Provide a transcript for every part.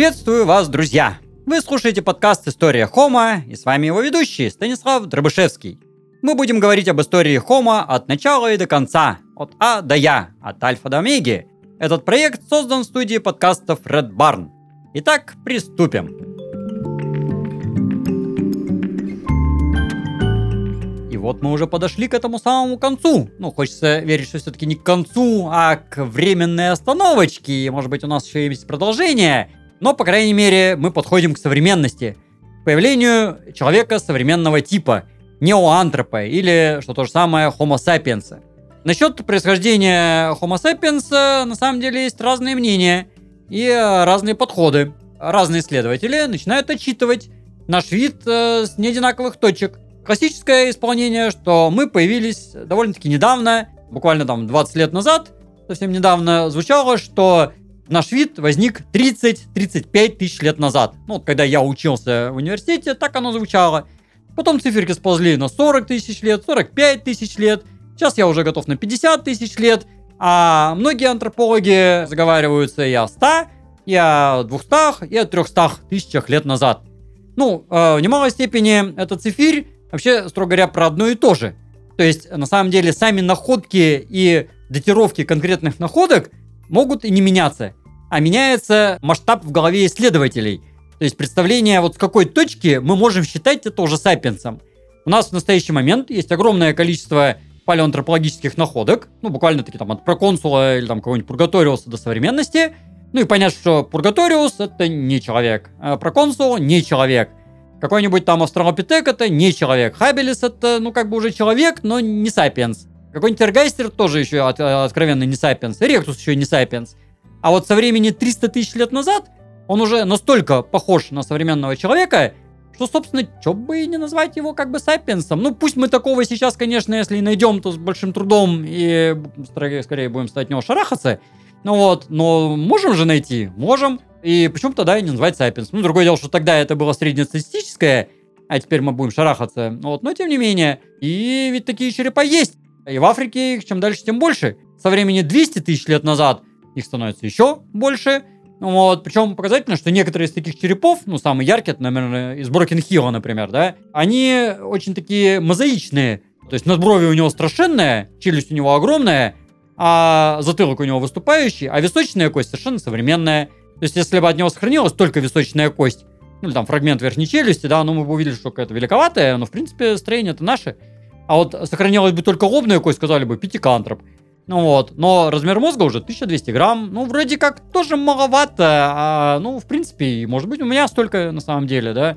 Приветствую вас, друзья! Вы слушаете подкаст «История Хома» и с вами его ведущий Станислав Дробышевский. Мы будем говорить об истории Хома от начала и до конца, от А до Я, от Альфа до Омеги. Этот проект создан в студии подкастов Red Barn. Итак, приступим. И вот мы уже подошли к этому самому концу. Ну, хочется верить, что все-таки не к концу, а к временной остановочке. И, может быть, у нас еще есть продолжение. Но, по крайней мере, мы подходим к современности. К появлению человека современного типа, неоантропа или, что то же самое, homo sapiens. Насчет происхождения homo sapiens на самом деле есть разные мнения и разные подходы. Разные исследователи начинают отчитывать наш вид э, с неодинаковых точек. Классическое исполнение, что мы появились довольно-таки недавно, буквально там 20 лет назад, совсем недавно звучало, что наш вид возник 30-35 тысяч лет назад. Ну, вот когда я учился в университете, так оно звучало. Потом циферки сползли на 40 тысяч лет, 45 тысяч лет. Сейчас я уже готов на 50 тысяч лет. А многие антропологи заговариваются и о 100, и о 200, и о 300 тысячах лет назад. Ну, э, в немалой степени это цифирь вообще, строго говоря, про одно и то же. То есть, на самом деле, сами находки и датировки конкретных находок могут и не меняться а меняется масштаб в голове исследователей. То есть представление, вот с какой точки мы можем считать это уже сапиенсом. У нас в настоящий момент есть огромное количество палеоантропологических находок, ну, буквально таки там от проконсула или там кого-нибудь Пургаториуса до современности. Ну и понятно, что Пургаториус это не человек, а проконсул не человек. Какой-нибудь там Австралопитек это не человек. Хабилис это, ну, как бы уже человек, но не сапиенс. Какой-нибудь Эргастер тоже еще от, откровенно не сапиенс. Эректус еще не сапиенс. А вот со времени 300 тысяч лет назад он уже настолько похож на современного человека, что, собственно, что бы и не назвать его как бы сапиенсом. Ну, пусть мы такого сейчас, конечно, если и найдем, то с большим трудом и скорее, будем стать него шарахаться. Ну вот, но можем же найти? Можем. И почему тогда и не называть сапиенс? Ну, другое дело, что тогда это было среднестатистическое, а теперь мы будем шарахаться. Вот, но тем не менее. И ведь такие черепа есть. И в Африке их чем дальше, тем больше. Со времени 200 тысяч лет назад их становится еще больше. Вот, причем показательно, что некоторые из таких черепов, ну, самый яркий, это, наверное, из Брокенхилла, например, да, они очень такие мозаичные. То есть надброви у него страшенная, челюсть у него огромная, а затылок у него выступающий, а височная кость совершенно современная. То есть, если бы от него сохранилась только височная кость, ну, или там фрагмент верхней челюсти, да, ну, мы бы увидели, что какая-то великоватая, но, в принципе, строение это наше. А вот сохранилась бы только лобная кость, сказали бы, пятикантроп. Ну вот, но размер мозга уже 1200 грамм, ну вроде как тоже маловато, а, ну в принципе, может быть у меня столько на самом деле, да.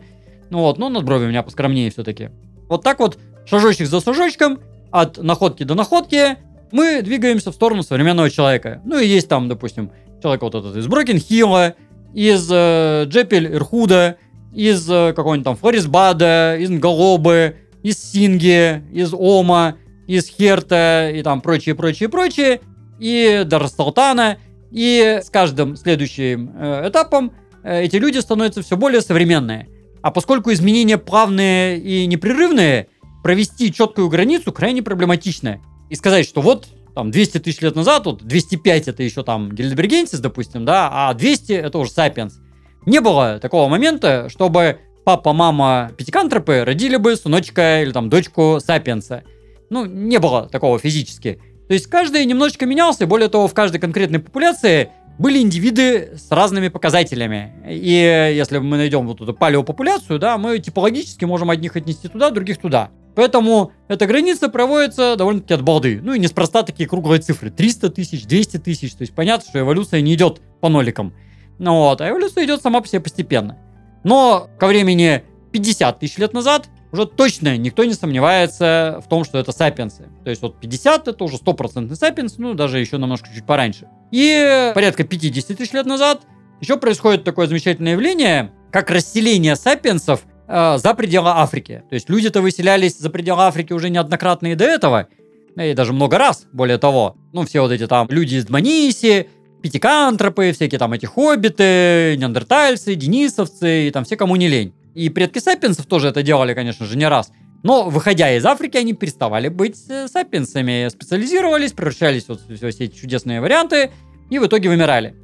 Ну вот, но надброви у меня поскромнее все-таки. Вот так вот, шажочек за шажочком, от находки до находки, мы двигаемся в сторону современного человека. Ну и есть там, допустим, человек вот этот из Брокенхилла, из э, Джепель Ирхуда, из э, какого-нибудь там Флорисбада, из Нголобы, из Синги, из Ома, из Херта и там прочее, прочее, прочее, и до Расталтана, и с каждым следующим э, этапом э, эти люди становятся все более современные. А поскольку изменения плавные и непрерывные, провести четкую границу крайне проблематично. И сказать, что вот там 200 тысяч лет назад, вот 205 это еще там Гильдебергенсис, допустим, да, а 200 это уже Сапиенс. Не было такого момента, чтобы папа, мама пятикантропы родили бы сыночка или там дочку Сапиенса ну, не было такого физически. То есть каждый немножечко менялся, более того, в каждой конкретной популяции были индивиды с разными показателями. И если мы найдем вот эту палеопопуляцию, да, мы типологически можем одних отнести туда, других туда. Поэтому эта граница проводится довольно-таки от балды. Ну и неспроста такие круглые цифры. 300 тысяч, 200 тысяч. То есть понятно, что эволюция не идет по ноликам. Ну вот, а эволюция идет сама по себе постепенно. Но ко времени 50 тысяч лет назад уже точно никто не сомневается в том, что это сапиенсы. То есть вот 50 это уже стопроцентный сапиенс, ну даже еще немножко чуть пораньше. И порядка 50 тысяч лет назад еще происходит такое замечательное явление, как расселение сапиенсов э, за пределы Африки. То есть люди-то выселялись за пределы Африки уже неоднократно и до этого, и даже много раз, более того. Ну, все вот эти там люди из Дманиси, пятикантропы, всякие там эти хоббиты, неандертальцы, денисовцы и там все, кому не лень. И предки сапиенсов тоже это делали, конечно же, не раз. Но, выходя из Африки, они переставали быть э, сапиенсами, специализировались, превращались вот в все эти чудесные варианты и в итоге вымирали.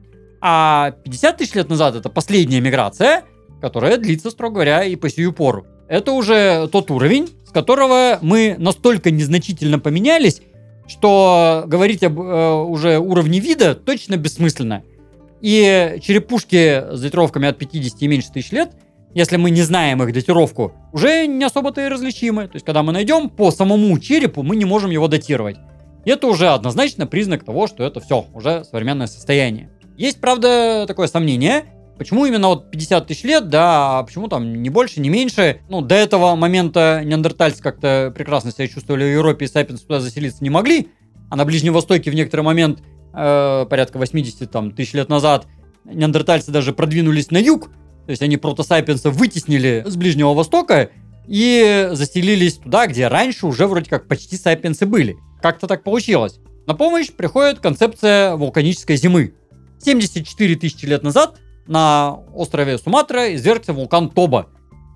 А 50 тысяч лет назад это последняя миграция, которая длится, строго говоря, и по сию пору. Это уже тот уровень, с которого мы настолько незначительно поменялись, что говорить об э, уже уровне вида точно бессмысленно. И черепушки с датировками от 50 и меньше тысяч лет, если мы не знаем их датировку, уже не особо-то и различимы. То есть, когда мы найдем по самому черепу, мы не можем его датировать. И это уже однозначно признак того, что это все, уже современное состояние. Есть, правда, такое сомнение, Почему именно вот 50 тысяч лет, да, а почему там не больше, не меньше? Ну, до этого момента неандертальцы как-то прекрасно себя чувствовали в Европе, и сапиенсы туда заселиться не могли. А на Ближнем Востоке в некоторый момент, э, порядка 80 там, тысяч лет назад, неандертальцы даже продвинулись на юг. То есть они протосапиенсов вытеснили с Ближнего Востока и заселились туда, где раньше уже вроде как почти сапиенсы были. Как-то так получилось. На помощь приходит концепция вулканической зимы. 74 тысячи лет назад на острове Суматра извергся вулкан Тоба.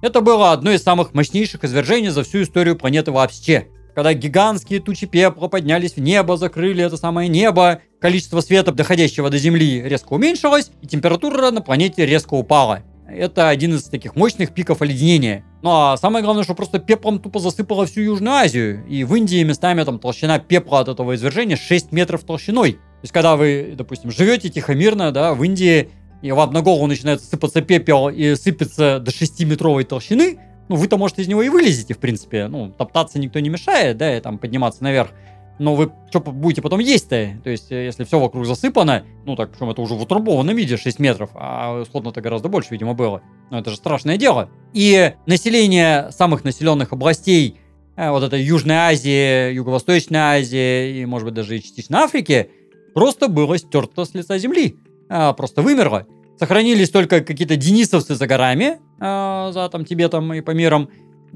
Это было одно из самых мощнейших извержений за всю историю планеты вообще. Когда гигантские тучи пепла поднялись в небо, закрыли это самое небо, количество света, доходящего до Земли, резко уменьшилось, и температура на планете резко упала. Это один из таких мощных пиков оледенения. Ну а самое главное, что просто пеплом тупо засыпало всю Южную Азию. И в Индии местами там толщина пепла от этого извержения 6 метров толщиной. То есть, когда вы, допустим, живете тихо мирно, да, в Индии и вам на голову начинает сыпаться пепел и сыпется до 6-метровой толщины, ну, вы-то, может, из него и вылезете, в принципе. Ну, топтаться никто не мешает, да, и там подниматься наверх. Но вы что будете потом есть-то? То есть, э, если все вокруг засыпано, ну, так, причем это уже в утрамбованном виде 6 метров, а исходно-то гораздо больше, видимо, было. Но это же страшное дело. И население самых населенных областей э, вот этой Южной Азии, Юго-Восточной Азии и, может быть, даже и частично Африки, просто было стерто с лица земли а, просто вымерла. Сохранились только какие-то денисовцы за горами, за там Тибетом и Памиром,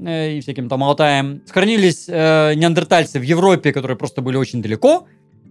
э, и всяким там Алтаем. Сохранились э, неандертальцы в Европе, которые просто были очень далеко.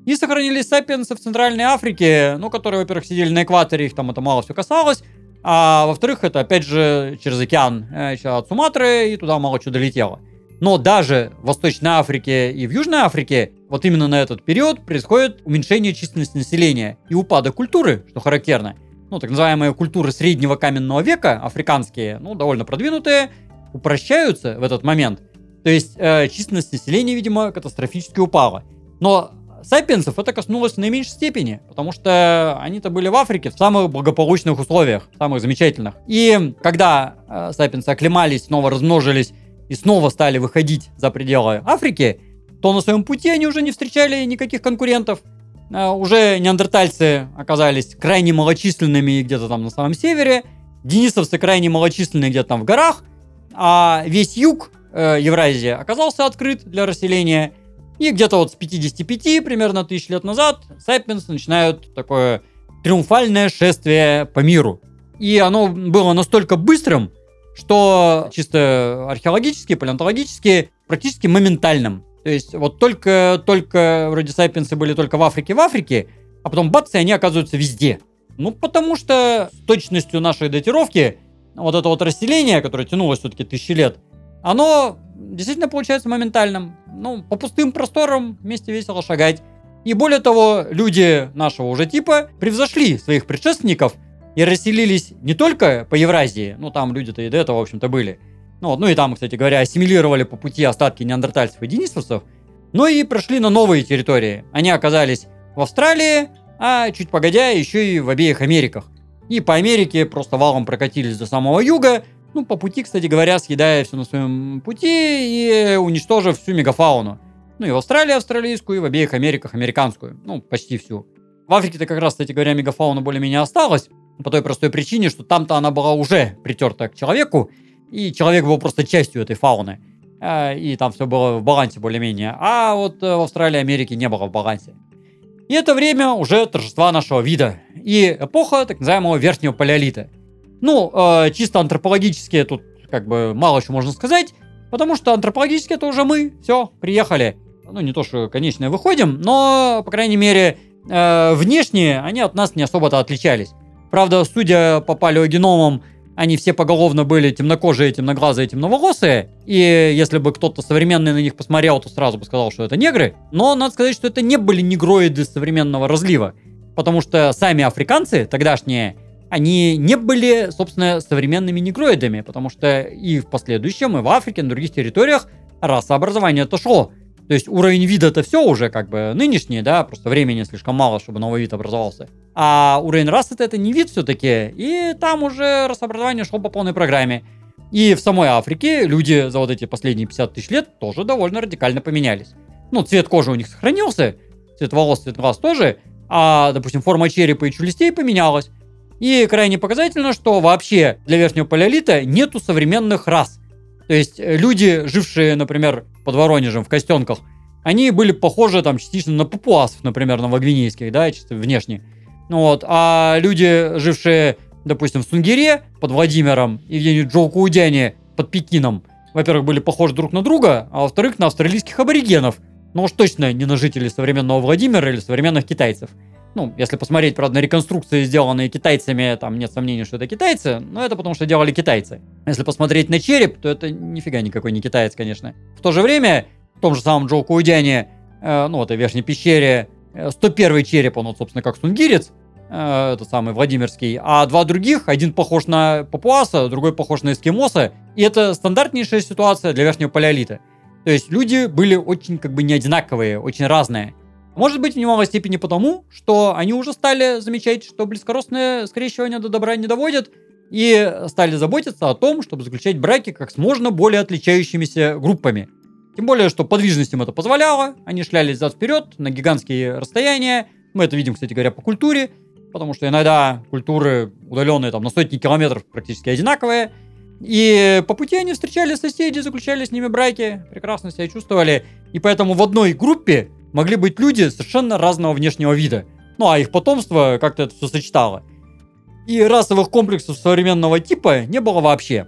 И сохранились сапиенсы в Центральной Африке, ну, которые, во-первых, сидели на экваторе, их там это мало все касалось. А во-вторых, это опять же через океан, э, от Суматры, и туда мало чего долетело. Но даже в Восточной Африке и в Южной Африке вот именно на этот период происходит уменьшение численности населения и упадок культуры, что характерно. Ну, так называемые культуры среднего каменного века, африканские, ну, довольно продвинутые, упрощаются в этот момент. То есть э, численность населения, видимо, катастрофически упала. Но сапиенсов это коснулось в наименьшей степени, потому что они-то были в Африке в самых благополучных условиях, самых замечательных. И когда э, сапиенсы оклемались, снова размножились и снова стали выходить за пределы Африки, то на своем пути они уже не встречали никаких конкурентов. А, уже неандертальцы оказались крайне малочисленными где-то там на самом севере, денисовцы крайне малочисленные где-то там в горах, а весь юг э, Евразии оказался открыт для расселения. И где-то вот с 55 примерно тысяч лет назад Сапиенс начинают такое триумфальное шествие по миру. И оно было настолько быстрым, что чисто археологически, палеонтологически, практически моментальным. То есть вот только, только вроде сапиенсы были только в Африке, в Африке, а потом бац, и они оказываются везде. Ну, потому что с точностью нашей датировки вот это вот расселение, которое тянулось все-таки тысячи лет, оно действительно получается моментальным. Ну, по пустым просторам вместе весело шагать. И более того, люди нашего уже типа превзошли своих предшественников – и расселились не только по Евразии, ну там люди-то и до этого, в общем-то, были, ну, ну и там, кстати говоря, ассимилировали по пути остатки неандертальцев и денисовцев, но и прошли на новые территории. Они оказались в Австралии, а чуть погодя еще и в обеих Америках. И по Америке просто валом прокатились до самого юга, ну, по пути, кстати говоря, съедая все на своем пути и уничтожив всю мегафауну. Ну, и в Австралии австралийскую, и в обеих Америках американскую. Ну, почти всю. В Африке-то как раз, кстати говоря, мегафауна более-менее осталась. По той простой причине, что там-то она была уже притерта к человеку, и человек был просто частью этой фауны. А, и там все было в балансе более-менее. А вот э, в Австралии и Америке не было в балансе. И это время уже торжества нашего вида. И эпоха так называемого верхнего палеолита. Ну, э, чисто антропологически тут как бы мало что можно сказать, потому что антропологически это уже мы, все, приехали. Ну, не то, что конечное выходим, но, по крайней мере, э, внешне они от нас не особо-то отличались. Правда, судя по палеогеномам, они все поголовно были темнокожие, темноглазые, темноволосые. И если бы кто-то современный на них посмотрел, то сразу бы сказал, что это негры. Но надо сказать, что это не были негроиды современного разлива. Потому что сами африканцы тогдашние, они не были, собственно, современными негроидами, потому что и в последующем, и в Африке, и на других территориях расообразование это шло. То есть уровень вида это все уже как бы нынешний, да, просто времени слишком мало, чтобы новый вид образовался. А уровень расы это не вид все-таки, и там уже расообразование шло по полной программе. И в самой Африке люди за вот эти последние 50 тысяч лет тоже довольно радикально поменялись. Ну, цвет кожи у них сохранился, цвет волос, цвет глаз тоже, а, допустим, форма черепа и челюстей поменялась. И крайне показательно, что вообще для верхнего палеолита нету современных рас. То есть э, люди, жившие, например, под Воронежем в Костенках, они были похожи там частично на папуасов, например, новогвинейских, да, чисто внешне. Ну вот, а люди, жившие, допустим, в Сунгире под Владимиром и где-нибудь в Джоукуудяне под Пекином, во-первых, были похожи друг на друга, а во-вторых, на австралийских аборигенов. Ну уж точно не на жителей современного Владимира или современных китайцев. Ну, если посмотреть, правда, на реконструкции, сделанные китайцами, там нет сомнений, что это китайцы, но это потому, что делали китайцы. Если посмотреть на череп, то это нифига никакой не китаец, конечно. В то же время, в том же самом Джоу Куудяне, э, ну, этой верхней пещере, 101 э, череп, он, вот, собственно, как сунгирец, э, этот самый Владимирский, а два других, один похож на папуаса, другой похож на эскимоса, и это стандартнейшая ситуация для верхнего палеолита. То есть люди были очень как бы не одинаковые, очень разные. Может быть, в немалой степени потому, что они уже стали замечать, что близкородственное скрещивание до добра не доводит, и стали заботиться о том, чтобы заключать браки как с можно более отличающимися группами. Тем более, что подвижность им это позволяло, они шлялись зад-вперед на гигантские расстояния. Мы это видим, кстати говоря, по культуре, потому что иногда культуры удаленные там на сотни километров практически одинаковые. И по пути они встречали соседей, заключали с ними браки, прекрасно себя чувствовали. И поэтому в одной группе могли быть люди совершенно разного внешнего вида. Ну, а их потомство как-то это все сочетало. И расовых комплексов современного типа не было вообще.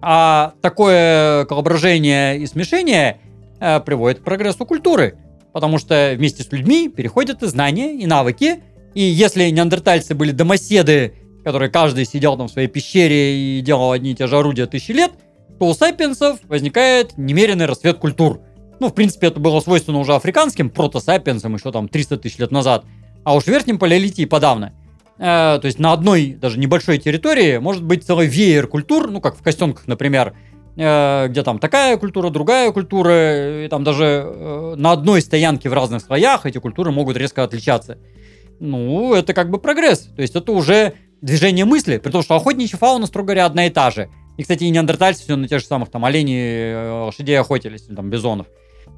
А такое коллаборажение и смешение э, приводит к прогрессу культуры. Потому что вместе с людьми переходят и знания, и навыки. И если неандертальцы были домоседы, которые каждый сидел там в своей пещере и делал одни и те же орудия тысячи лет, то у сапиенсов возникает немеренный расцвет культур – ну, в принципе, это было свойственно уже африканским протосапиенсам еще там 300 тысяч лет назад. А уж в верхнем палеолите подавно. Э, то есть на одной даже небольшой территории может быть целый веер культур, ну, как в Костенках, например, э, где там такая культура, другая культура, и там даже э, на одной стоянке в разных слоях эти культуры могут резко отличаться. Ну, это как бы прогресс. То есть это уже движение мысли, при том, что охотничья фауна, строго говоря, одна и та же. И, кстати, и неандертальцы все на тех же самых там оленей, лошадей охотились, там бизонов.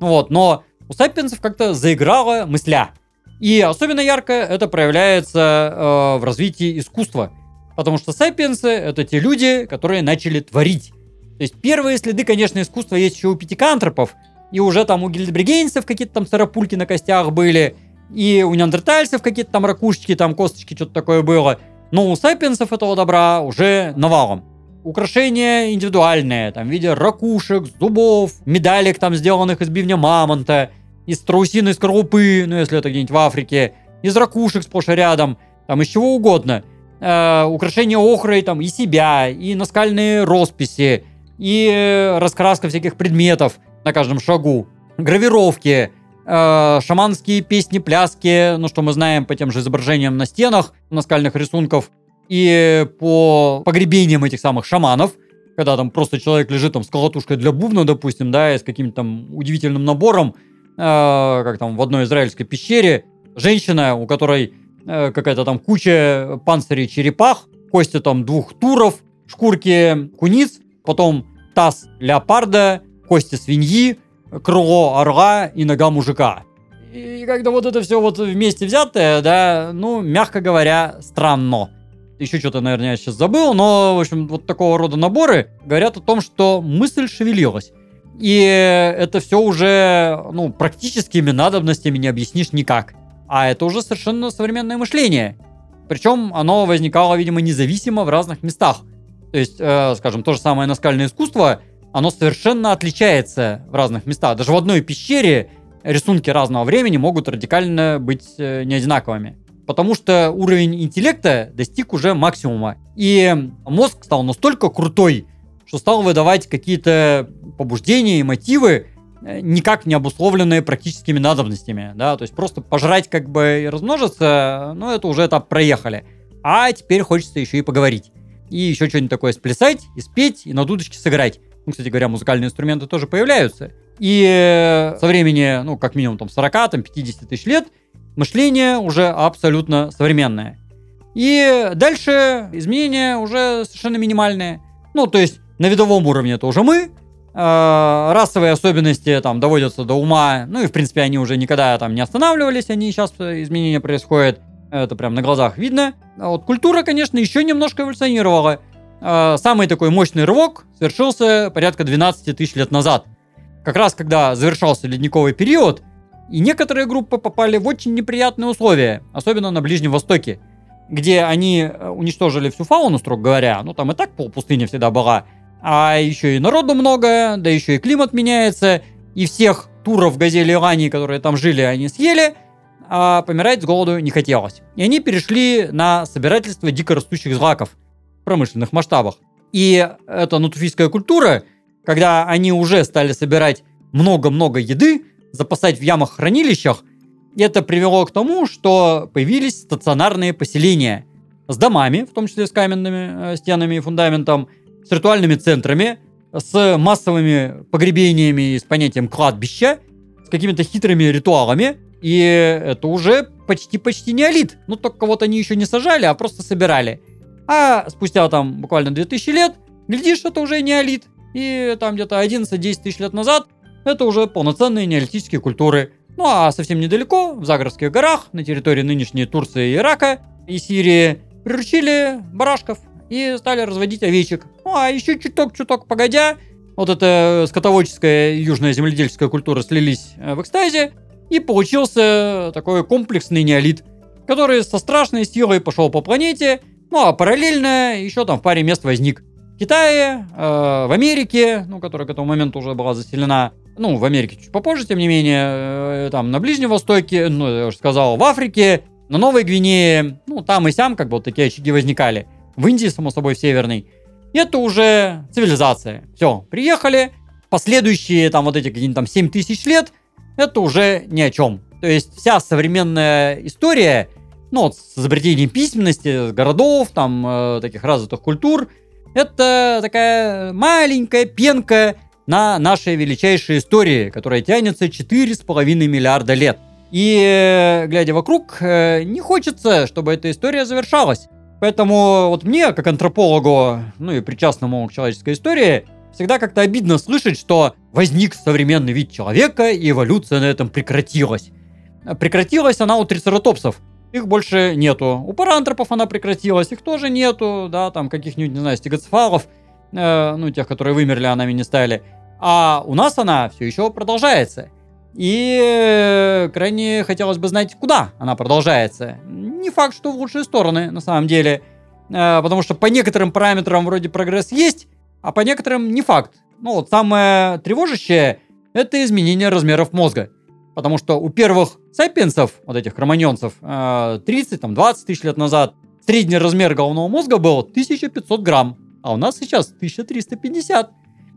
Вот, но у сапиенсов как-то заиграла мысля. И особенно ярко это проявляется э, в развитии искусства. Потому что сапиенсы — это те люди, которые начали творить. То есть первые следы, конечно, искусства есть еще у пятикантропов, и уже там у гильдбригейнцев какие-то там царапульки на костях были, и у неандертальцев какие-то там ракушечки, там косточки, что-то такое было. Но у сапиенсов этого добра уже навалом украшения индивидуальные, там, в виде ракушек, зубов, медалек, там, сделанных из бивня мамонта, из страусиной скорлупы, ну, если это где-нибудь в Африке, из ракушек сплошь и рядом, там, из чего угодно. Э, украшения охрой, там, и себя, и наскальные росписи, и раскраска всяких предметов на каждом шагу, гравировки, э, шаманские песни, пляски, ну, что мы знаем по тем же изображениям на стенах, наскальных рисунков, и по погребениям этих самых шаманов, когда там просто человек лежит там с колотушкой для бубна, допустим, да, и с каким-то там удивительным набором, э, как там в одной израильской пещере, женщина, у которой э, какая-то там куча панцирей черепах, кости там двух туров, шкурки куниц, потом таз леопарда, кости свиньи, крыло орла и нога мужика. И когда вот это все вот вместе взятое, да, ну, мягко говоря, странно еще что-то, наверное, я сейчас забыл, но, в общем, вот такого рода наборы говорят о том, что мысль шевелилась. И это все уже, ну, практическими надобностями не объяснишь никак. А это уже совершенно современное мышление. Причем оно возникало, видимо, независимо в разных местах. То есть, э, скажем, то же самое наскальное искусство, оно совершенно отличается в разных местах. Даже в одной пещере рисунки разного времени могут радикально быть э, не одинаковыми потому что уровень интеллекта достиг уже максимума. И мозг стал настолько крутой, что стал выдавать какие-то побуждения и мотивы, э, никак не обусловленные практическими надобностями, да, то есть просто пожрать как бы и размножиться, ну, это уже этап проехали. А теперь хочется еще и поговорить. И еще что-нибудь такое сплясать, и спеть, и на дудочке сыграть. Ну, кстати говоря, музыкальные инструменты тоже появляются. И э, со времени, ну, как минимум там 40, там 50 тысяч лет, мышление уже абсолютно современное. И дальше изменения уже совершенно минимальные. Ну, то есть на видовом уровне это уже мы, расовые особенности там доводятся до ума, ну и в принципе они уже никогда там не останавливались, они сейчас э, изменения происходят, это прям на глазах видно. А вот культура, конечно, еще немножко эволюционировала. Э, самый такой мощный рывок совершился порядка 12 тысяч лет назад. Как раз когда завершался ледниковый период, и некоторые группы попали в очень неприятные условия, особенно на Ближнем Востоке где они э, уничтожили всю фауну, строго говоря. Ну, там и так полпустыня всегда была. А еще и народу много, да еще и климат меняется. И всех туров газели Ирании, которые там жили, они съели. А помирать с голоду не хотелось. И они перешли на собирательство дикорастущих злаков в промышленных масштабах. И эта натуфийская культура, когда они уже стали собирать много-много еды, запасать в ямах-хранилищах, это привело к тому, что появились стационарные поселения с домами, в том числе с каменными э, стенами и фундаментом, с ритуальными центрами, с массовыми погребениями и с понятием кладбища, с какими-то хитрыми ритуалами. И это уже почти-почти неолит. Ну, только кого-то они еще не сажали, а просто собирали. А спустя там буквально 2000 лет, глядишь, это уже неолит. И там где-то 11-10 тысяч лет назад это уже полноценные неолитические культуры. Ну а совсем недалеко, в Загорских горах, на территории нынешней Турции, Ирака и Сирии, приручили барашков и стали разводить овечек. Ну а еще чуток-чуток погодя, вот эта скотоводческая южная земледельческая культура слились э, в экстазе, и получился такой комплексный неолит, который со страшной силой пошел по планете, ну а параллельно еще там в паре мест возник. В Китае, э, в Америке, ну, которая к этому моменту уже была заселена, ну, в Америке чуть попозже, тем не менее, э, там, на Ближнем Востоке, ну, я уже сказал, в Африке, на Новой Гвинее, ну, там и сям, как бы, вот такие очаги возникали. В Индии, само собой, в Северной. Это уже цивилизация. Все, приехали. Последующие, там, вот эти какие-нибудь там 7 тысяч лет, это уже ни о чем. То есть вся современная история, ну, вот с изобретением письменности, городов, там, э, таких развитых культур, это такая маленькая пенка на нашей величайшей истории, которая тянется 4,5 миллиарда лет. И, э, глядя вокруг, э, не хочется, чтобы эта история завершалась. Поэтому вот мне, как антропологу, ну и причастному к человеческой истории, всегда как-то обидно слышать, что возник современный вид человека, и эволюция на этом прекратилась. Прекратилась она у трицератопсов. Их больше нету. У парантропов она прекратилась, их тоже нету, да, там каких-нибудь, не знаю, стегоцефалов, э, ну, тех, которые вымерли, а нами не стали. А у нас она все еще продолжается. И э, крайне хотелось бы знать, куда она продолжается. Не факт, что в лучшие стороны, на самом деле. Э, потому что по некоторым параметрам вроде прогресс есть, а по некоторым не факт. Ну вот самое тревожащее – это изменение размеров мозга. Потому что у первых сапиенсов, вот этих кроманьонцев, 30-20 э, тысяч лет назад, средний размер головного мозга был 1500 грамм, а у нас сейчас 1350.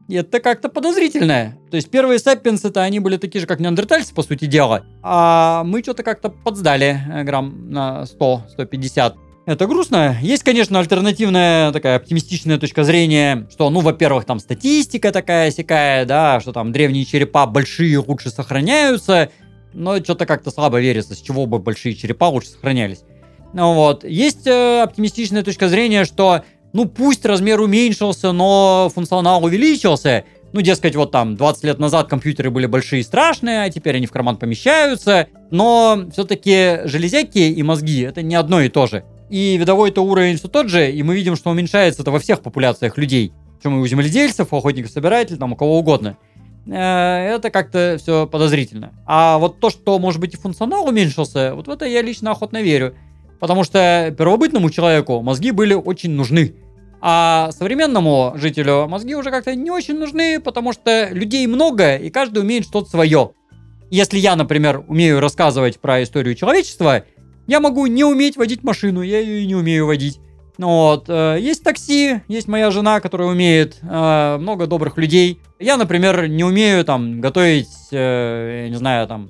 Это как-то подозрительное. То есть первые сапиенсы-то они были такие же, как неандертальцы, по сути дела. А мы что-то как-то подсдали э, грамм на 100-150. Это грустно. Есть, конечно, альтернативная такая оптимистичная точка зрения, что, ну, во-первых, там статистика такая сякая, да, что там древние черепа большие лучше сохраняются, но что-то как-то слабо верится, с чего бы большие черепа лучше сохранялись. Ну вот. Есть э, оптимистичная точка зрения, что ну пусть размер уменьшился, но функционал увеличился. Ну, дескать, вот там 20 лет назад компьютеры были большие и страшные, а теперь они в карман помещаются. Но все-таки железяки и мозги это не одно и то же. И видовой-то уровень все тот же, и мы видим, что уменьшается это во всех популяциях людей. Причем и у земледельцев, у охотников-собирателей, там у кого угодно. Э, это как-то все подозрительно. А вот то, что, может быть, и функционал уменьшился, вот в это я лично охотно верю. Потому что первобытному человеку мозги были очень нужны. А современному жителю мозги уже как-то не очень нужны, потому что людей много, и каждый умеет что-то свое. Если я, например, умею рассказывать про историю человечества, я могу не уметь водить машину, я ее и не умею водить. Ну вот. Э, есть такси, есть моя жена, которая умеет, э, много добрых людей. Я, например, не умею там готовить, э, я не знаю, там,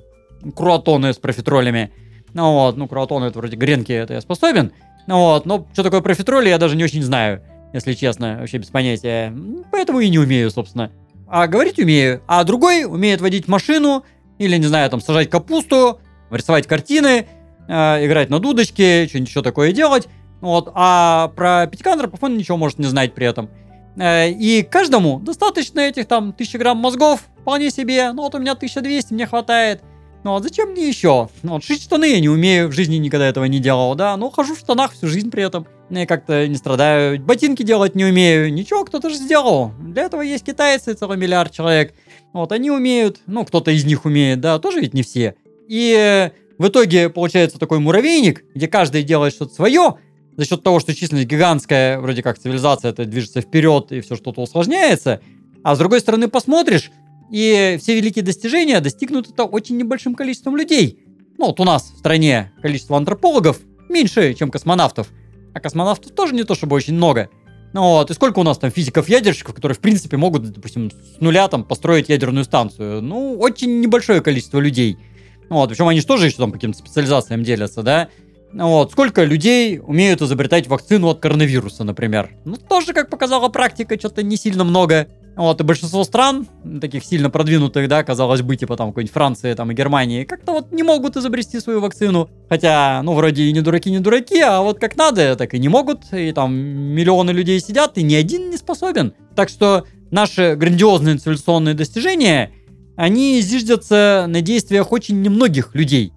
круатоны с профитролями. Ну вот, ну круатоны это вроде гренки, это я способен. Ну вот, но что такое профитроли, я даже не очень знаю, если честно, вообще без понятия. Поэтому и не умею, собственно. А говорить умею. А другой умеет водить машину, или, не знаю, там, сажать капусту, рисовать картины, э, играть на дудочке, что-нибудь еще такое делать. Вот. А про Петька Антропофон ничего может не знать при этом. Э, и каждому достаточно этих там 1000 грамм мозгов, вполне себе. Ну вот у меня 1200, мне хватает. Ну вот зачем мне еще? Ну вот шить штаны я не умею, в жизни никогда этого не делал, да. Но хожу в штанах всю жизнь при этом. И как-то не страдаю. Ботинки делать не умею. Ничего, кто-то же сделал. Для этого есть китайцы, целый миллиард человек. Вот, они умеют. Ну, кто-то из них умеет, да, тоже ведь не все. И в итоге получается такой муравейник, где каждый делает что-то свое, за счет того, что численность гигантская, вроде как цивилизация это движется вперед и все что-то усложняется. А с другой стороны посмотришь, и все великие достижения достигнуты это очень небольшим количеством людей. Ну вот у нас в стране количество антропологов меньше, чем космонавтов. А космонавтов тоже не то чтобы очень много. Ну вот, и сколько у нас там физиков-ядерщиков, которые, в принципе, могут, допустим, с нуля там построить ядерную станцию? Ну, очень небольшое количество людей. Ну вот, причем они же тоже еще там по каким-то специализациям делятся, да? Ну вот, сколько людей умеют изобретать вакцину от коронавируса, например? Ну, тоже, как показала практика, что-то не сильно много. Вот, и большинство стран, таких сильно продвинутых, да, казалось бы, типа там какой-нибудь Франции там, и Германии, как-то вот не могут изобрести свою вакцину. Хотя, ну, вроде и не дураки, не дураки, а вот как надо, так и не могут. И там миллионы людей сидят, и ни один не способен. Так что наши грандиозные цивилизационные достижения, они зиждятся на действиях очень немногих людей.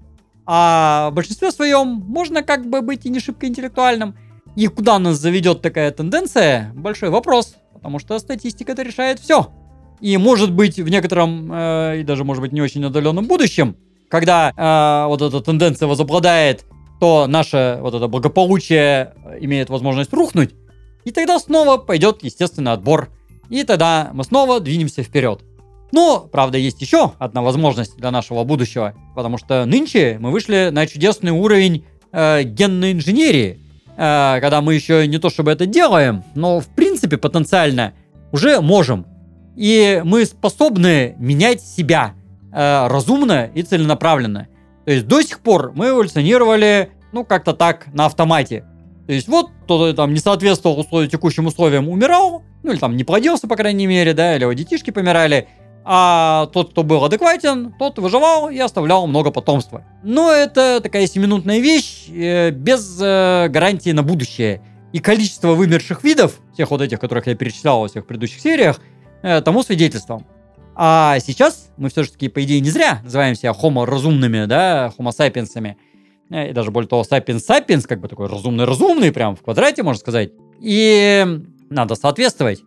А в большинстве своем можно как бы быть и не шибко интеллектуальным. И куда нас заведет такая тенденция? Большой вопрос. Потому что статистика это решает все. И может быть в некотором, э, и даже может быть не очень отдаленном будущем, когда э, вот эта тенденция возобладает, то наше вот это благополучие имеет возможность рухнуть, и тогда снова пойдет естественный отбор. И тогда мы снова двинемся вперед. Но, правда, есть еще одна возможность для нашего будущего, потому что нынче мы вышли на чудесный уровень э, генной инженерии, э, когда мы еще не то чтобы это делаем, но в принципе потенциально уже можем. И мы способны менять себя э, разумно и целенаправленно. То есть до сих пор мы эволюционировали, ну, как-то так, на автомате. То есть вот кто-то там не соответствовал условию, текущим условиям, умирал, ну или там не плодился, по крайней мере, да, или его детишки помирали а тот, кто был адекватен, тот выживал и оставлял много потомства. Но это такая семинутная вещь э, без э, гарантии на будущее. И количество вымерших видов, тех вот этих, которых я перечислял во всех предыдущих сериях, э, тому свидетельством. А сейчас мы все-таки, по идее, не зря называем себя homo разумными, да, homo sapiensами. Э, и даже более того, sapiens sapiens, как бы такой разумный-разумный, прям в квадрате, можно сказать. И надо соответствовать.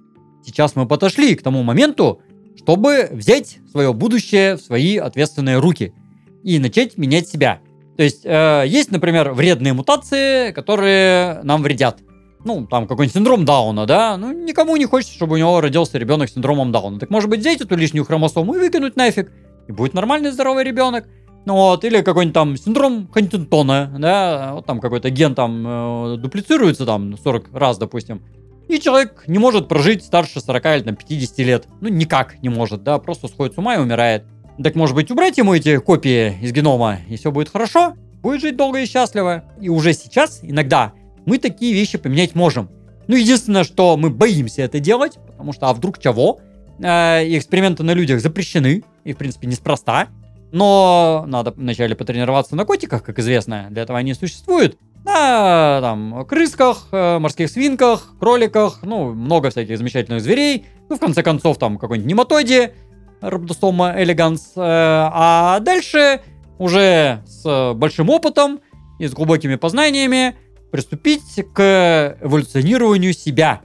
Сейчас мы подошли к тому моменту, чтобы взять свое будущее в свои ответственные руки и начать менять себя. То есть э, есть, например, вредные мутации, которые нам вредят. Ну, там какой-нибудь синдром Дауна, да? Ну, никому не хочется, чтобы у него родился ребенок с синдромом Дауна. Так может быть взять эту лишнюю хромосому и выкинуть нафиг, и будет нормальный здоровый ребенок. Ну вот, или какой-нибудь там синдром Хантингтона, да, вот там какой-то ген там э, дуплицируется там 40 раз, допустим. И человек не может прожить старше 40 или там, 50 лет. Ну, никак не может, да, просто сходит с ума и умирает. Так может быть убрать ему эти копии из генома, и все будет хорошо? Будет жить долго и счастливо. И уже сейчас, иногда, мы такие вещи поменять можем. Ну, единственное, что мы боимся это делать, потому что, а вдруг чего? Э, эксперименты на людях запрещены, и, в принципе, неспроста. Но надо вначале потренироваться на котиках, как известно, для этого они существуют на там, крысках, э, морских свинках, кроликах, ну, много всяких замечательных зверей. Ну, в конце концов, там какой-нибудь нематоде, Рhabdostoma elegans. Э, а дальше уже с большим опытом и с глубокими познаниями приступить к эволюционированию себя.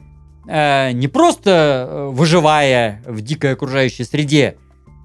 Э, не просто выживая в дикой окружающей среде,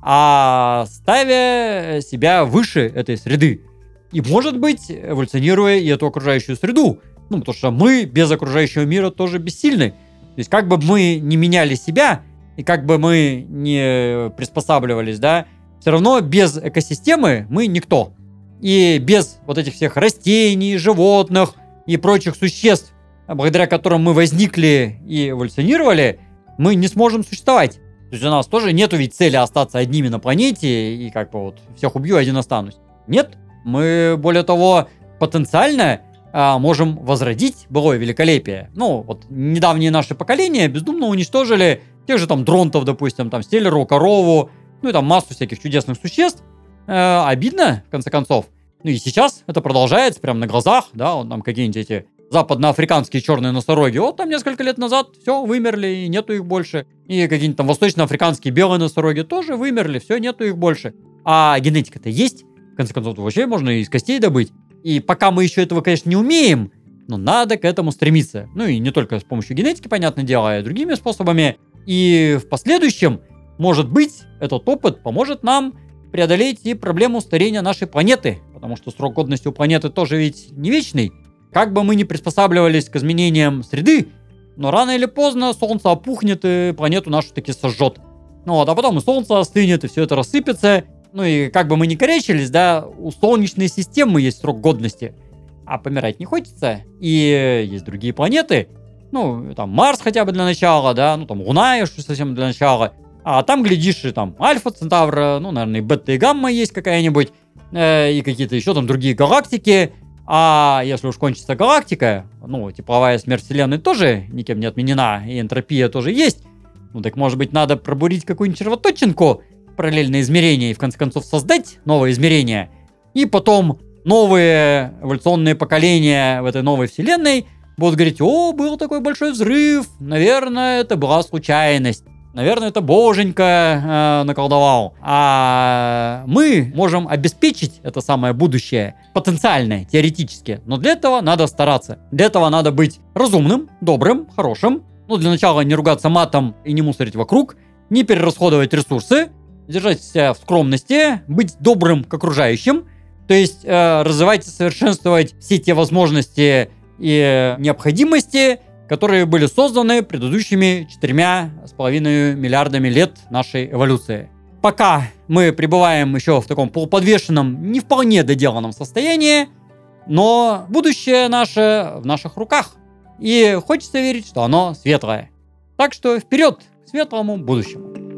а ставя себя выше этой среды. И, может быть, эволюционируя и эту окружающую среду. Ну, потому что мы без окружающего мира тоже бессильны. То есть, как бы мы не меняли себя, и как бы мы не приспосабливались, да, все равно без экосистемы мы никто. И без вот этих всех растений, животных и прочих существ, благодаря которым мы возникли и эволюционировали, мы не сможем существовать. То есть у нас тоже нету ведь цели остаться одними на планете и как бы вот всех убью, один останусь. Нет, мы более того потенциально а, можем возродить былое великолепие. Ну, вот недавние наши поколения бездумно уничтожили тех же там дронтов, допустим, там стеллеру, корову, ну и там массу всяких чудесных существ. Э, обидно, в конце концов. Ну и сейчас это продолжается прямо на глазах, да, вот там какие-нибудь эти западноафриканские черные носороги, вот там несколько лет назад все, вымерли, и нету их больше. И какие-нибудь там восточноафриканские белые носороги тоже вымерли, все, нету их больше. А генетика-то есть, конце концов, вообще можно из костей добыть. И пока мы еще этого, конечно, не умеем, но надо к этому стремиться. Ну и не только с помощью генетики, понятное дело, а и другими способами. И в последующем, может быть, этот опыт поможет нам преодолеть и проблему старения нашей планеты, потому что срок годности у планеты тоже ведь не вечный. Как бы мы ни приспосабливались к изменениям среды, но рано или поздно Солнце опухнет и планету нашу таки сожжет. Ну вот, а потом и Солнце остынет, и все это рассыпется, ну и как бы мы ни корячились, да, у Солнечной системы есть срок годности. А помирать не хочется. И есть другие планеты. Ну, там Марс хотя бы для начала, да, ну там Луна еще совсем для начала. А там, глядишь, и там Альфа Центавра, ну, наверное, и Бета и Гамма есть какая-нибудь, э, и какие-то еще там другие галактики. А если уж кончится галактика, ну, тепловая смерть Вселенной тоже никем не отменена, и энтропия тоже есть. Ну, так может быть надо пробурить какую-нибудь червоточинку, параллельное измерение и в конце концов создать новое измерение, и потом новые эволюционные поколения в этой новой вселенной будут говорить, о, был такой большой взрыв, наверное, это была случайность. Наверное, это боженька э, наколдовал. А мы можем обеспечить это самое будущее потенциальное, теоретически. Но для этого надо стараться. Для этого надо быть разумным, добрым, хорошим. Ну, для начала не ругаться матом и не мусорить вокруг, не перерасходовать ресурсы, держать себя в скромности, быть добрым к окружающим, то есть э, развивать и совершенствовать все те возможности и необходимости, которые были созданы предыдущими четырьмя с половиной миллиардами лет нашей эволюции. Пока мы пребываем еще в таком полуподвешенном, не вполне доделанном состоянии, но будущее наше в наших руках. И хочется верить, что оно светлое. Так что вперед к светлому будущему.